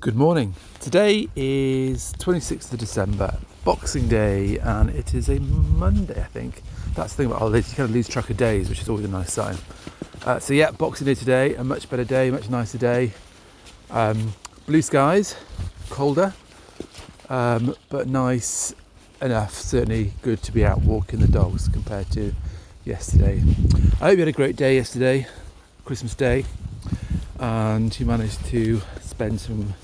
Good morning. Today is 26th of December, Boxing Day, and it is a Monday, I think. That's the thing about holidays, you kind of lose track of days, which is always a nice sign. Uh, so, yeah, Boxing Day today, a much better day, much nicer day. Um, blue skies, colder, um, but nice enough, certainly good to be out walking the dogs compared to yesterday. I hope you had a great day yesterday, Christmas Day, and you managed to spend some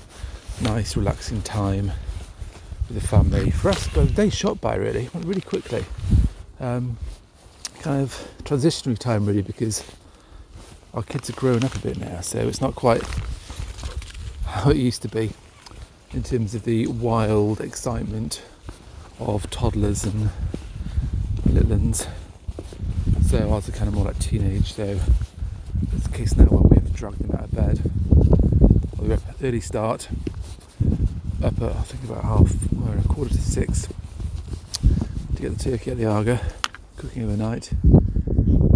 nice, relaxing time with the family. For us, the day shot by really, went really quickly. Um, kind of transitionary time really because our kids are growing up a bit now, so it's not quite how it used to be in terms of the wild excitement of toddlers and little ones. So ours are kind of more like teenage, so it's the case now where we have to drag them out of bed. Early start, up at I think about half, or a quarter to six, to get the turkey at the Aga, cooking overnight,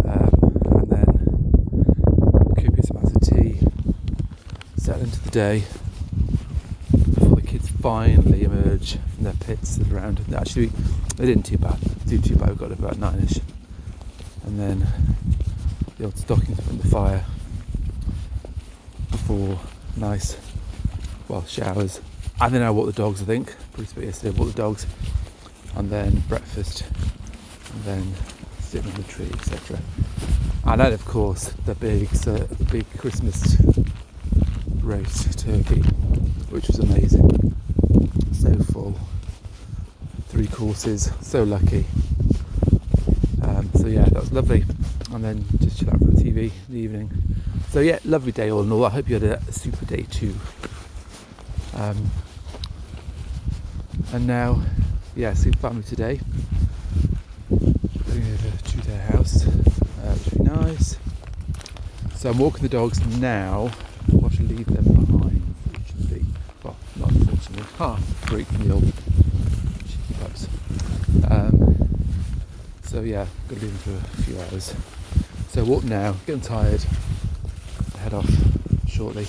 um, and then copious amounts of tea, settle into the day before the kids finally emerge from their pits that are around. Actually, they didn't too bad. Do too bad. We got about nine-ish, and then the old stockings from the fire before nice well showers and then I walk the dogs I think. Pretty spit yesterday walk the dogs and then breakfast and then sitting on the tree etc and then of course the big uh, the big Christmas roast turkey which was amazing. So full. Three courses so lucky. Um, so yeah that was lovely. And then just chill out for the TV in the evening. So yeah, lovely day all in all. I hope you had a, a super day too. Um, and now, yeah, seeing family today. Going over to their house, uh, which will be nice. So I'm walking the dogs now. I'll have to leave them behind, unfortunately. Well, not unfortunately. Ha! Freak the cheeky pups. Um, so yeah, to leave them for a few hours. So walk now, getting tired head off shortly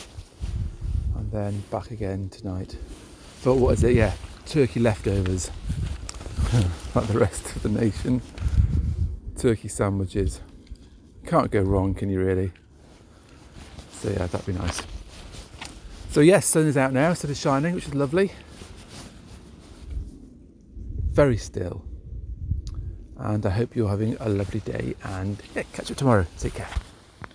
and then back again tonight. But what is it? Yeah, turkey leftovers, like the rest of the nation. Turkey sandwiches. Can't go wrong, can you really? So yeah, that'd be nice. So yes, sun is out now, sun is shining, which is lovely. Very still. And I hope you're having a lovely day and yeah, catch up tomorrow. Take care.